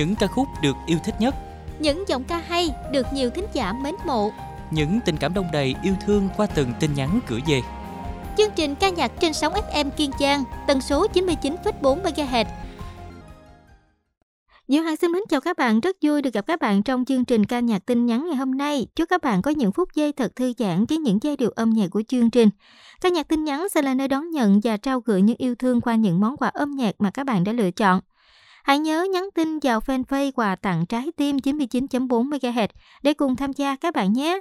những ca khúc được yêu thích nhất, những giọng ca hay được nhiều thính giả mến mộ, những tình cảm đông đầy yêu thương qua từng tin nhắn gửi về. Chương trình ca nhạc trên sóng FM Kiên Giang, tần số 99,4 MHz. Diệu Hằng xin mến chào các bạn, rất vui được gặp các bạn trong chương trình ca nhạc tin nhắn ngày hôm nay. Chúc các bạn có những phút giây thật thư giãn với những giai điệu âm nhạc của chương trình. Ca nhạc tin nhắn sẽ là nơi đón nhận và trao gửi những yêu thương qua những món quà âm nhạc mà các bạn đã lựa chọn. Hãy nhớ nhắn tin vào fanpage quà tặng trái tim 99.4 MHz để cùng tham gia các bạn nhé.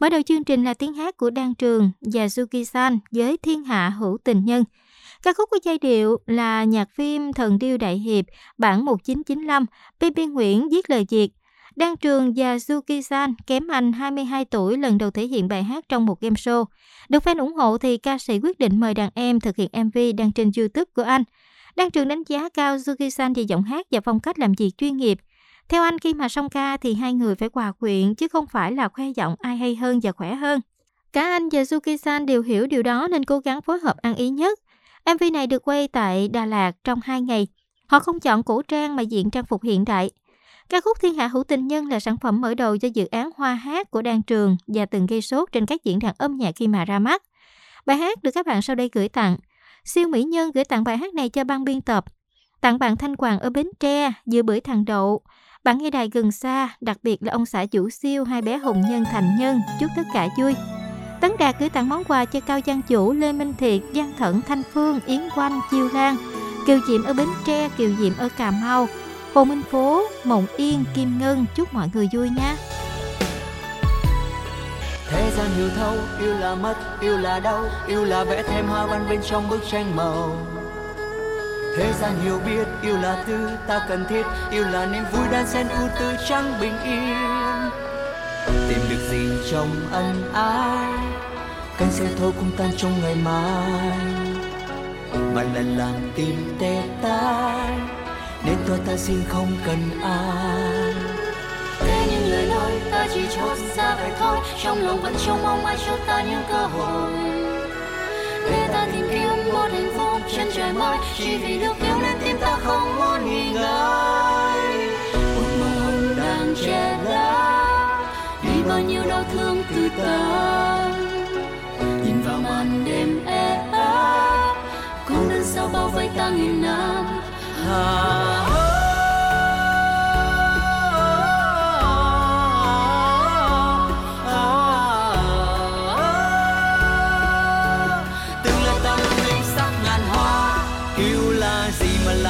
Mở đầu chương trình là tiếng hát của Đan Trường và Suki-san với Thiên Hạ Hữu Tình Nhân. Ca khúc của giai điệu là nhạc phim Thần Điêu Đại Hiệp bản 1995, PP Nguyễn viết lời Việt. Đan Trường và Suki-san kém anh 22 tuổi lần đầu thể hiện bài hát trong một game show. Được fan ủng hộ thì ca sĩ quyết định mời đàn em thực hiện MV đăng trên YouTube của anh. Đan Trường đánh giá cao Suki-san về giọng hát và phong cách làm việc chuyên nghiệp. Theo anh, khi mà song ca thì hai người phải hòa quyện chứ không phải là khoe giọng ai hay hơn và khỏe hơn. Cả anh và Suki-san đều hiểu điều đó nên cố gắng phối hợp ăn ý nhất. MV này được quay tại Đà Lạt trong 2 ngày. Họ không chọn cổ trang mà diện trang phục hiện đại. Ca khúc Thiên Hạ Hữu Tình Nhân là sản phẩm mở đầu cho dự án Hoa Hát của Đan Trường và từng gây sốt trên các diễn đàn âm nhạc khi mà ra mắt. Bài hát được các bạn sau đây gửi tặng. Siêu Mỹ Nhân gửi tặng bài hát này cho ban biên tập. Tặng bạn Thanh Hoàng ở Bến Tre, giữa bưởi thằng đậu. Bạn nghe đài gần xa, đặc biệt là ông xã chủ siêu hai bé Hùng Nhân Thành Nhân. Chúc tất cả vui. Tấn Đạt gửi tặng món quà cho Cao Giang Chủ, Lê Minh Thiệt, Giang Thận, Thanh Phương, Yến Quanh, Chiêu Lan, Kiều Diệm ở Bến Tre, Kiều Diệm ở Cà Mau, Hồ Minh Phố, Mộng Yên, Kim Ngân. Chúc mọi người vui nha. Thế gian hiểu thấu, yêu là mất, yêu là đau, yêu là vẽ thêm hoa văn bên trong bức tranh màu. Thế gian hiểu biết, yêu là thứ ta cần thiết, yêu là niềm vui đan xen ưu tư trắng bình yên. Tìm được gì trong ân ái, cánh sẽ thôi cũng tan trong ngày mai. Mà lần làm tim tê tái, nên tôi ta xin không cần ai ta chỉ ra vậy thôi. Trong lòng vẫn trông mong ai cho ta những cơ hội. Để ta tìm kiếm một hạnh phúc trên trời mới. Chỉ vì được yêu nên tim ta không muốn nghỉ ngơi. Một màu đang che đá đi bao nhiêu đau thương từ ta. Nhìn vào màn đêm e áp cô đơn sao bao vây ta nghìn năm. À,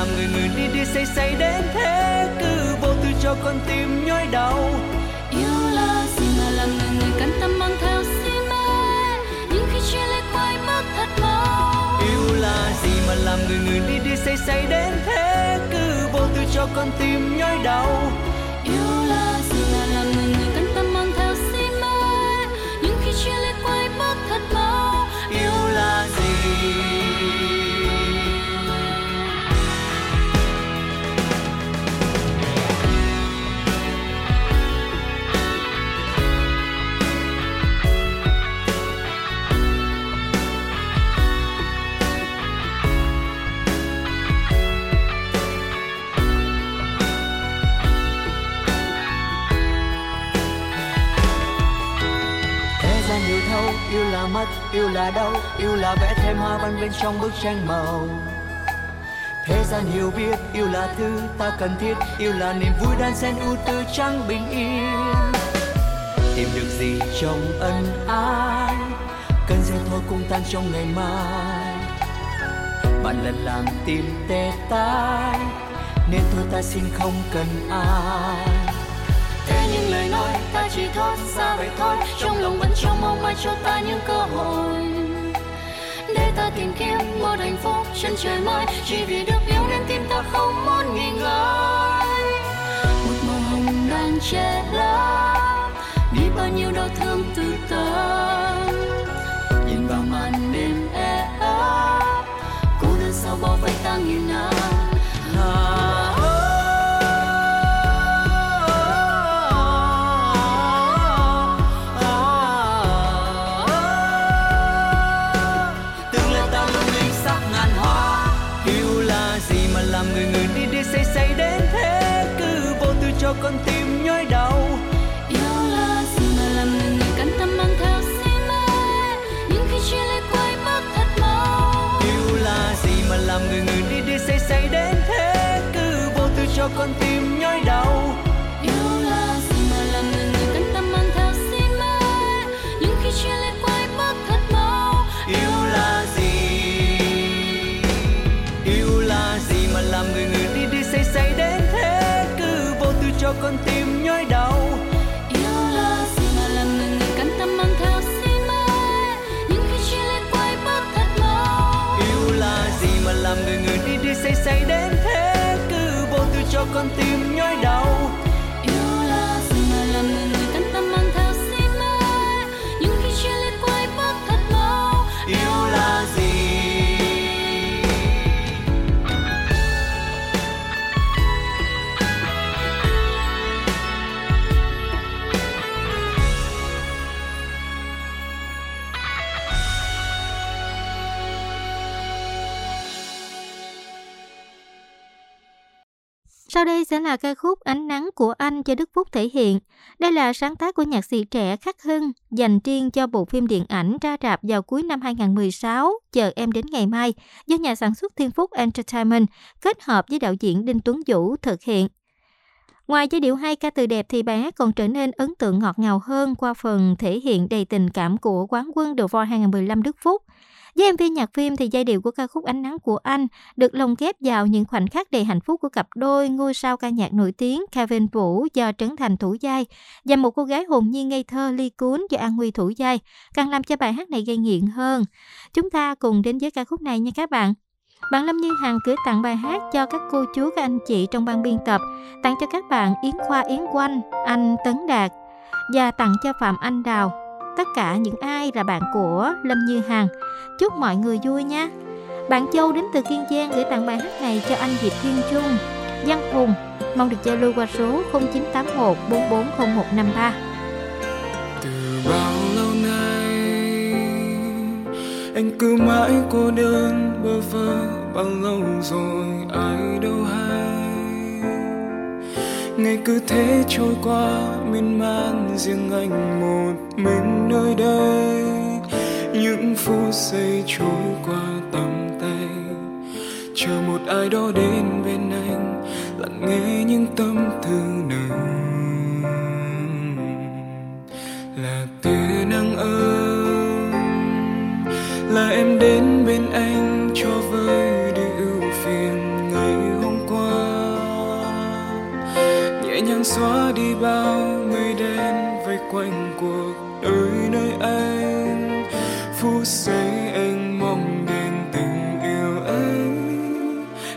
làm người người đi đi say say đến thế Cứ vô tư cho con tim nhói đau. Yêu là gì mà làm người người cắn tâm mang theo si mê? Nhưng khi chia ly quay bước thật mau. Yêu là gì mà làm người người đi đi say say đến thế Cứ vô tư cho con tim nhói đau yêu là đâu, yêu là vẽ thêm hoa văn bên trong bức tranh màu. Thế gian hiểu biết, yêu là thứ ta cần thiết, yêu là niềm vui đan xen ưu tư trắng bình yên. Tìm được gì trong ân ái, cơn gieo thôi cũng tan trong ngày mai. Bạn lần làm tim tê tái, nên thôi ta xin không cần ai chỉ thoát ra vậy thôi. Trong lòng vẫn trông mong mai cho ta những cơ hội. Để ta tìm kiếm một hạnh phúc trên trời mới. Chỉ vì được yêu nên tim ta không muốn nghỉ ngơi. Một màu hồng đang che lấp. Đi bao nhiêu đau thương từ ta nhìn vào màn đêm e ấp. Cô đơn sao bao vây ta nghìn năm Sau đây sẽ là ca khúc Ánh nắng của anh cho Đức Phúc thể hiện. Đây là sáng tác của nhạc sĩ trẻ Khắc Hưng, dành riêng cho bộ phim điện ảnh ra rạp vào cuối năm 2016, Chờ em đến ngày mai, do nhà sản xuất Thiên Phúc Entertainment kết hợp với đạo diễn Đinh Tuấn Vũ thực hiện. Ngoài giai điệu hay ca từ đẹp thì bài hát còn trở nên ấn tượng ngọt ngào hơn qua phần thể hiện đầy tình cảm của quán quân The Voice 2015 Đức Phúc. Với MV nhạc phim thì giai điệu của ca khúc Ánh nắng của anh được lồng ghép vào những khoảnh khắc đầy hạnh phúc của cặp đôi ngôi sao ca nhạc nổi tiếng Kevin Vũ do Trấn Thành thủ giai và một cô gái hồn nhiên ngây thơ Ly Cuốn do An huy thủ giai, càng làm cho bài hát này gây nghiện hơn. Chúng ta cùng đến với ca khúc này nha các bạn. Bạn Lâm Như Hằng gửi tặng bài hát cho các cô chú các anh chị trong ban biên tập, tặng cho các bạn Yến Khoa Yến Quanh, anh Tấn Đạt và tặng cho Phạm Anh Đào. Tất cả những ai là bạn của Lâm Như Hằng. Chúc mọi người vui nha. Bạn Châu đến từ Kiên Giang gửi tặng bài hát này cho anh Diệp Thiên Trung, Văn Hùng. Mong được giao lưu qua số 0981 440153. từ bao lâu nay anh cứ mãi cô đơn bơ vơ bao lâu rồi ai đâu hay ngày cứ thế trôi qua, miên man riêng anh một mình nơi đây. Những phút giây trôi qua tầm tay, chờ một ai đó đến bên anh, lặng nghe những tâm tư nồng là tia nắng ấm, là em đến bên anh cho vơi xóa đi bao mây đen vây quanh cuộc đời nơi anh. Phút giây anh mong đến tình yêu ấy,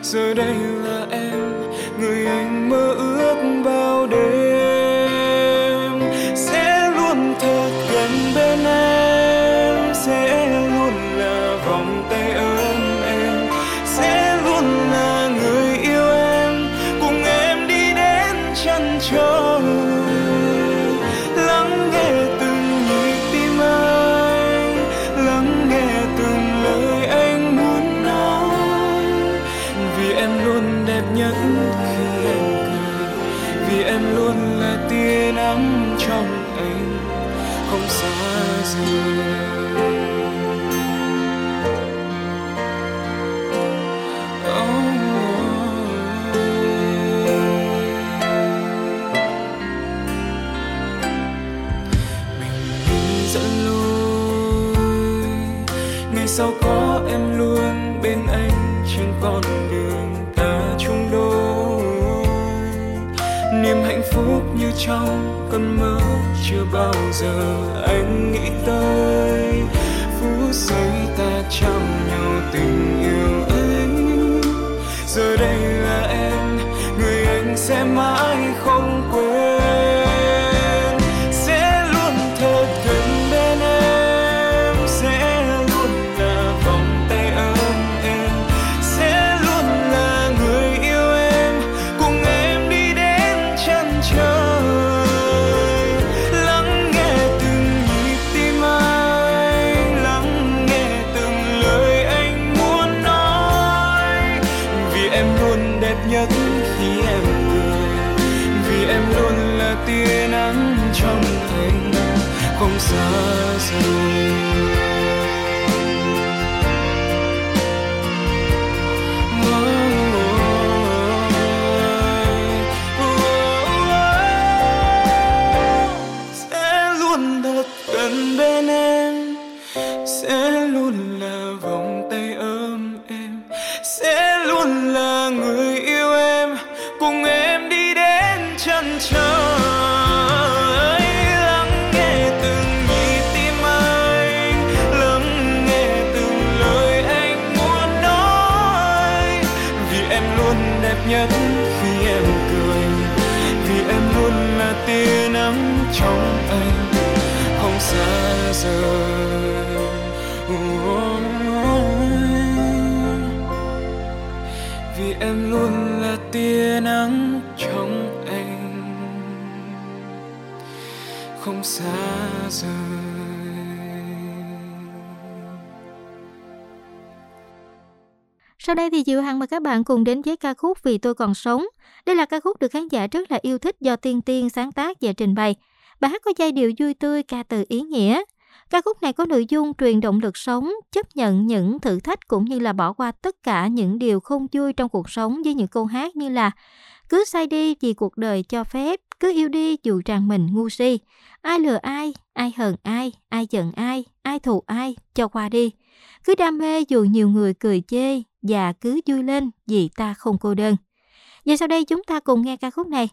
giờ đây Sao có em luôn bên anh trên con đường ta chung đôi? Niềm hạnh phúc như trong cơn mơ chưa bao giờ anh nghĩ tới. Phút giây ta trao nhau tình yêu anh. Giờ đây là em, người anh sẽ mãi không không xa rời Sau đây thì Diệu Hằng mời các bạn cùng đến với ca khúc Vì tôi còn sống. Đây là ca khúc được khán giả rất là yêu thích do Tiên Tiên sáng tác và trình bày. Bài hát có giai điệu vui tươi, ca từ ý nghĩa. Ca khúc này có nội dung truyền động lực sống, chấp nhận những thử thách cũng như là bỏ qua tất cả những điều không vui trong cuộc sống với những câu hát như là cứ sai đi vì cuộc đời cho phép, cứ yêu đi dù rằng mình ngu si. Ai lừa ai, ai hờn ai, ai giận ai, ai thù ai, cho qua đi. Cứ đam mê dù nhiều người cười chê, và cứ vui lên vì ta không cô đơn. Và sau đây chúng ta cùng nghe ca khúc này.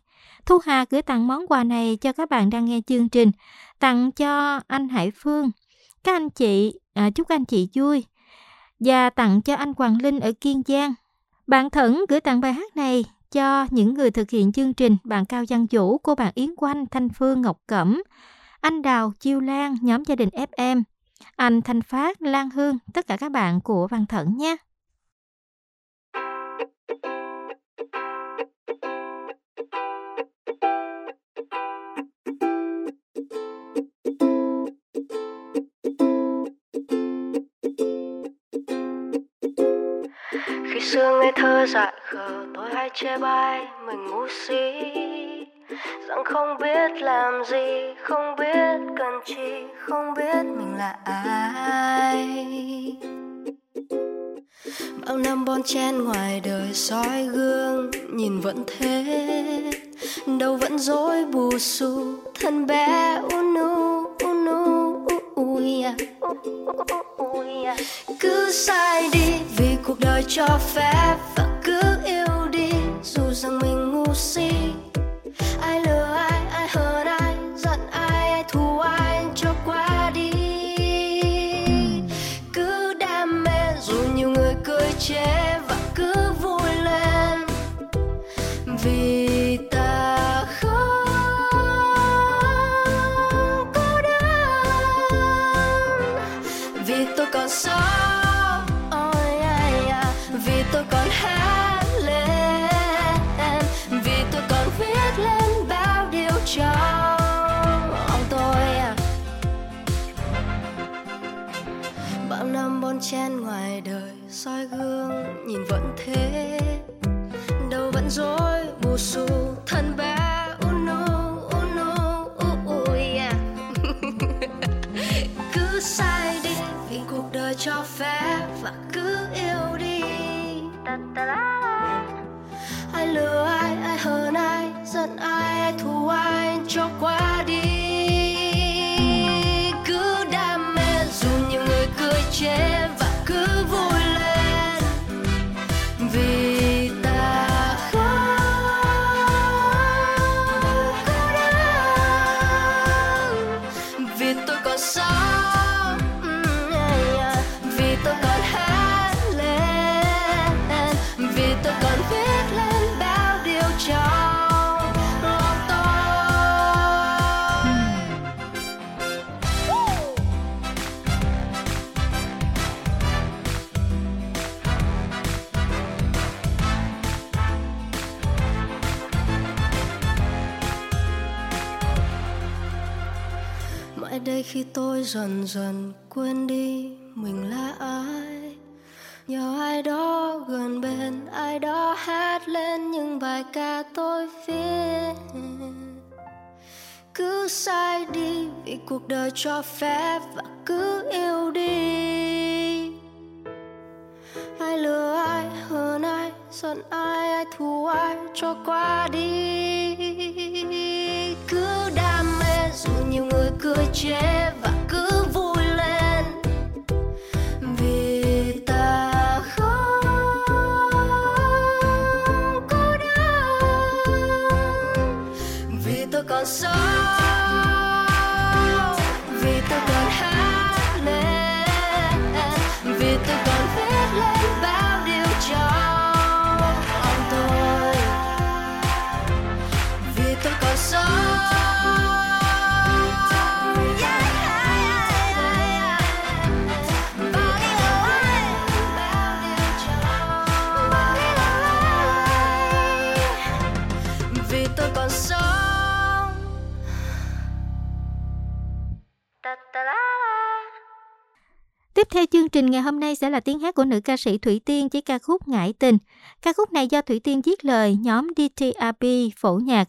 Thu Hà gửi tặng món quà này cho các bạn đang nghe chương trình, tặng cho anh Hải Phương, các anh chị, à, chúc anh chị vui, và tặng cho anh Hoàng Linh ở Kiên Giang. Bạn Thẩn gửi tặng bài hát này cho những người thực hiện chương trình, bạn Cao Văn Vũ, cô bạn Yến Quanh, Thanh Phương, Ngọc Cẩm, anh Đào, Chiêu Lan, nhóm gia đình FM, anh Thanh Phát, Lan Hương, tất cả các bạn của Văn Thẩn nhé. Xưa ngây thơ dại khờ, tôi hay chê bai, mình ngu si. Rằng không biết làm gì, không biết cần chi, không biết mình là ai. Bao năm bon chen ngoài đời soi gương, nhìn vẫn thế. Đâu vẫn dối bù xù, thân bé, u u Dạ. cứ sai đi, vì cuộc đời cho phép và cứ yêu đi. Dù rằng mình ngu si, ai lừa ai ai hờn ai, giận ai ai thù ai cho qua đi. Cứ đam mê, dù nhiều người cười chế và cứ vui lên. Vì giận ai thù ai cho qua đi. Lại đây khi tôi dần dần quên đi mình là ai. Nhờ ai đó gần bên, ai đó hát lên những bài ca tôi viết. Cứ cứ sai đi vì cuộc đời cho phép và cứ yêu đi. Ai lừa ai hơn ai, giận ai ai thù ai, cho qua đi cười chê và cứ vui lên. Vì ta không cô đơn vì tôi còn sống. Theo chương trình ngày hôm nay sẽ là tiếng hát của nữ ca sĩ Thủy Tiên với ca khúc Ngải Tình. Ca khúc này do Thủy Tiên viết lời, nhóm DTRP phổ nhạc.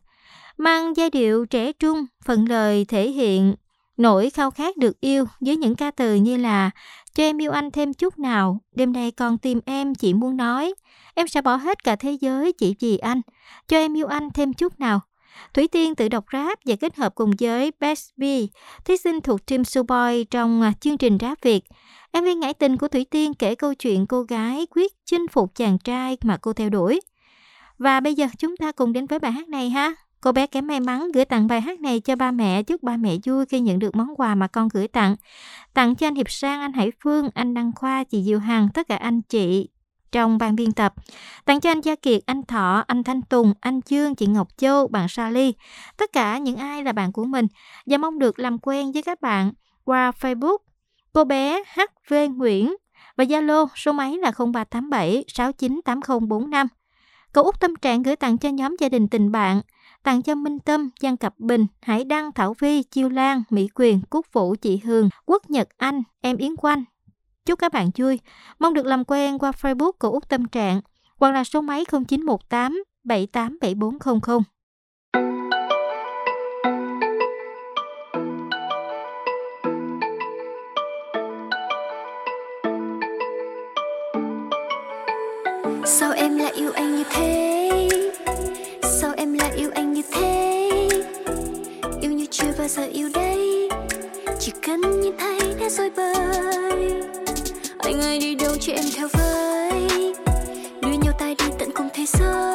Mang giai điệu trẻ trung, phần lời thể hiện nỗi khao khát được yêu với những ca từ như là Cho em yêu anh thêm chút nào, đêm nay còn tìm em chỉ muốn nói, em sẽ bỏ hết cả thế giới chỉ vì anh, cho em yêu anh thêm chút nào. Thủy Tiên tự đọc rap và kết hợp cùng với Best B, thí sinh thuộc Team Suboy trong chương trình rap Việt. MV Ngải Tình của Thủy Tiên kể câu chuyện cô gái quyết chinh phục chàng trai mà cô theo đuổi. Và bây giờ chúng ta cùng đến với bài hát này ha. Cô bé kém may mắn gửi tặng bài hát này cho ba mẹ, chúc ba mẹ vui khi nhận được món quà mà con gửi tặng. Tặng cho anh Hiệp Sang, anh Hải Phương, anh Đăng Khoa, chị Diệu Hằng, tất cả anh chị trong ban biên tập. Tặng cho anh Gia Kiệt, anh Thọ, anh Thanh Tùng, anh Dương, chị Ngọc Châu, bạn Sally, tất cả những ai là bạn của mình và mong được làm quen với các bạn qua Facebook cô bé HV Nguyễn và Zalo số máy là 0387 698045. Cậu Út Tâm Trạng gửi tặng cho nhóm gia đình tình bạn, tặng cho Minh Tâm, Giang Cập Bình, Hải Đăng, Thảo Vi, Chiêu Lan, Mỹ Quyền, quốc Vũ, chị Hương, Quốc Nhật Anh, em Yến Quanh. Chúc các bạn vui. Mong được làm quen qua Facebook của Út Tâm Trạng hoặc là số máy 0918 787400. Thế? Sao em lại yêu anh như thế? Yêu như chưa bao giờ yêu đây Chỉ cần nhìn thấy đã rơi bời. Anh ơi, đi đâu cho em theo với? Đưa nhau tay đi tận cùng thế giới.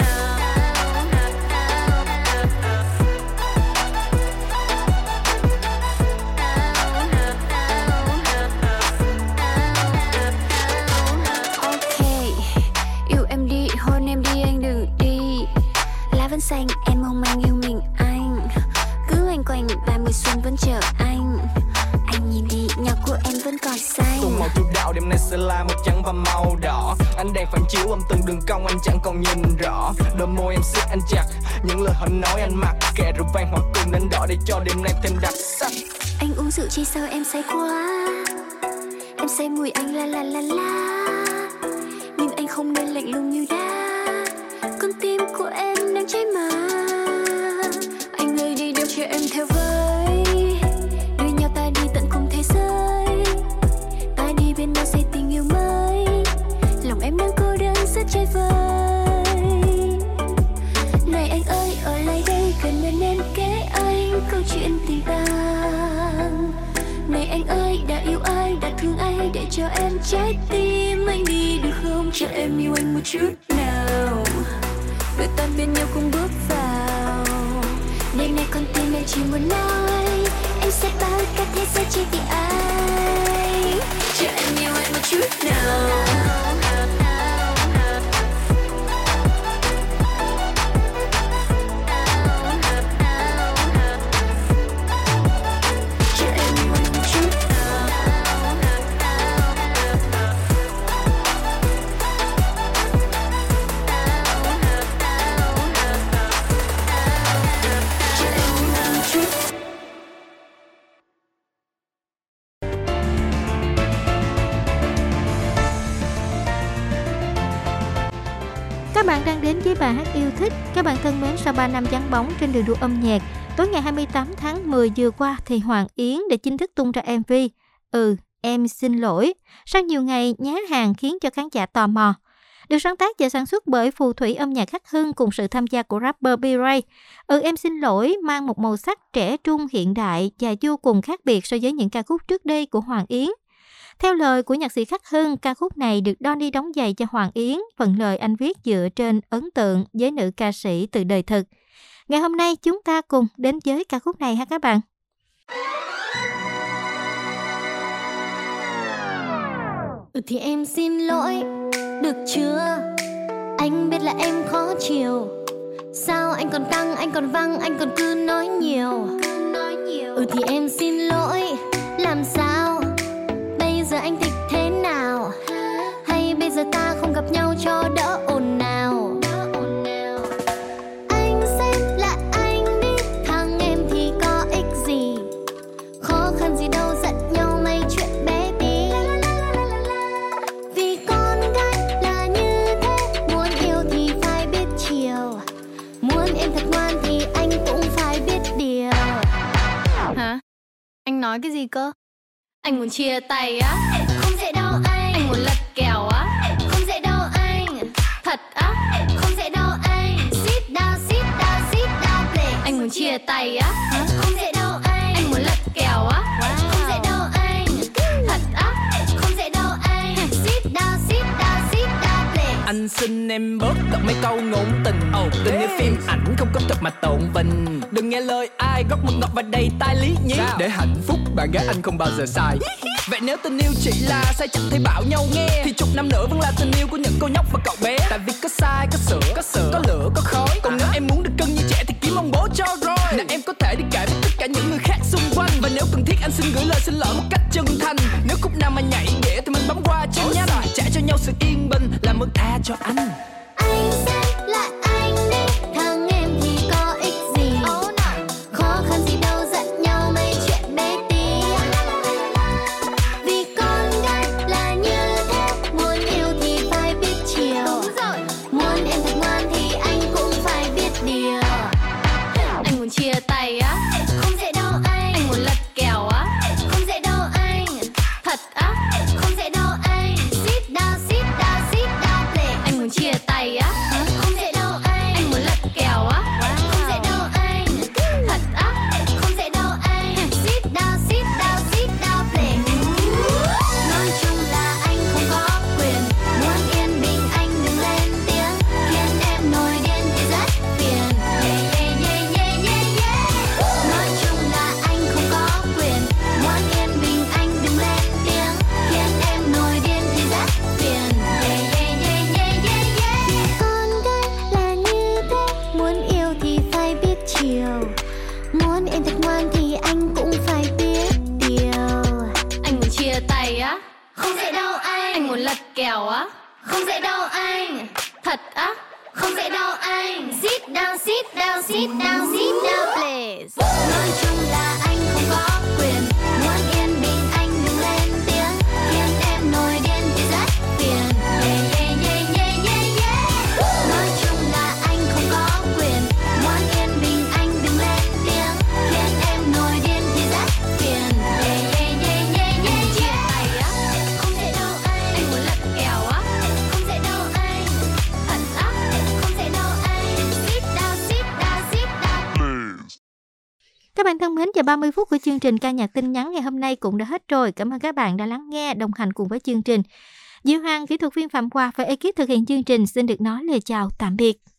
phản chiếu âm từng đường cong, anh chẳng còn nhìn rõ. Đôi môi em siết anh chặt, Những lời họ nói anh mặc. Kệ rượu vang hoặc cùng đánh đỏ để cho đêm nay thêm đặc sắc. Anh uống rượu chi sao em say quá. Em say mùi anh la la la la. Nhưng anh không nên lạnh lùng như đá trái tim anh đi được không? Cho em yêu anh một chút nào. Đôi ta bên nhau cùng bước vào. Đêm nay con tim em chỉ muốn nói, Em sẽ bảo cả thế giới chia vì ai. Cho em yêu anh một chút nào. Thích. Các bạn thân mến, sau 3 năm gián bóng trên đường đua âm nhạc, tối ngày 28 tháng 10 vừa qua thì Hoàng Yến đã chính thức tung ra MV Ừ, em xin lỗi. Sau nhiều ngày nhá hàng khiến cho khán giả tò mò. Được sáng tác và sản xuất bởi phù thủy âm nhạc Khắc Hưng cùng sự tham gia của rapper B-Ray. Ừ em xin lỗi mang một màu sắc trẻ trung hiện đại và vô cùng khác biệt so với những ca khúc trước đây của Hoàng Yến. Theo lời của nhạc sĩ Khắc Hưng, ca khúc này được Donny đóng giày cho Hoàng Yến, phần lời anh viết dựa trên ấn tượng với nữ ca sĩ từ đời thực. Ngày hôm nay chúng ta cùng đến với ca khúc này ha các bạn. Ừ thì em xin lỗi Được chưa Anh biết là em khó chiều Sao anh còn căng, anh còn văng, anh còn cứ nói nhiều Ừ thì em xin lỗi Làm sao gặp nhau cho đỡ ồn nào Anh xem là anh đi Thằng em thì có ích gì? Khó khăn gì đâu giận nhau mấy chuyện bé tí Vì con gái là như thế Muốn yêu thì phải biết chiều. Muốn em thật ngoan thì anh cũng phải biết điều. Hả? Anh nói cái gì cơ? Anh muốn chia tay á? Không dễ đâu anh. Anh muốn lật tay á. Không dễ đâu anh. Anh muốn lật kèo á. Không dễ đâu anh. Thật á. Không dễ đâu anh. Sit down, sit down, sit down play Anh xin em bớt đọc mấy câu ngôn tình. Tình như phim ảnh không có thật mà tổn vinh Đừng nghe lời ai gót mực ngọt và đầy tai lý nhí. Để hạnh phúc bạn gái anh không bao giờ sai. Vậy nếu tình yêu chỉ là sai chắc thì bảo nhau nghe. Thì chục năm nữa vẫn là tình yêu của những cô nhóc và cậu bé. Tại vì có sai, có sửa, có sửa, có lửa, có khói. Còn nếu em muốn được cưng như trẻ thì kiếm ông bố cho anh xin gửi lời xin lỗi một cách chân thành. Nếu khúc nào mà nhảy để thì mình bấm qua cho nhanh. Trả cho nhau sự yên bình, làm ơn tha cho anh. Anh sẽ down, sit down, sit down, sit down bạn thân mến và 30 phút của chương trình ca nhạc tin nhắn ngày hôm nay cũng đã hết rồi. Cảm ơn các bạn đã lắng nghe, đồng hành cùng với chương trình. Diệu Hoàng, kỹ thuật viên Phạm Khoa và ekip thực hiện chương trình xin được nói lời chào tạm biệt.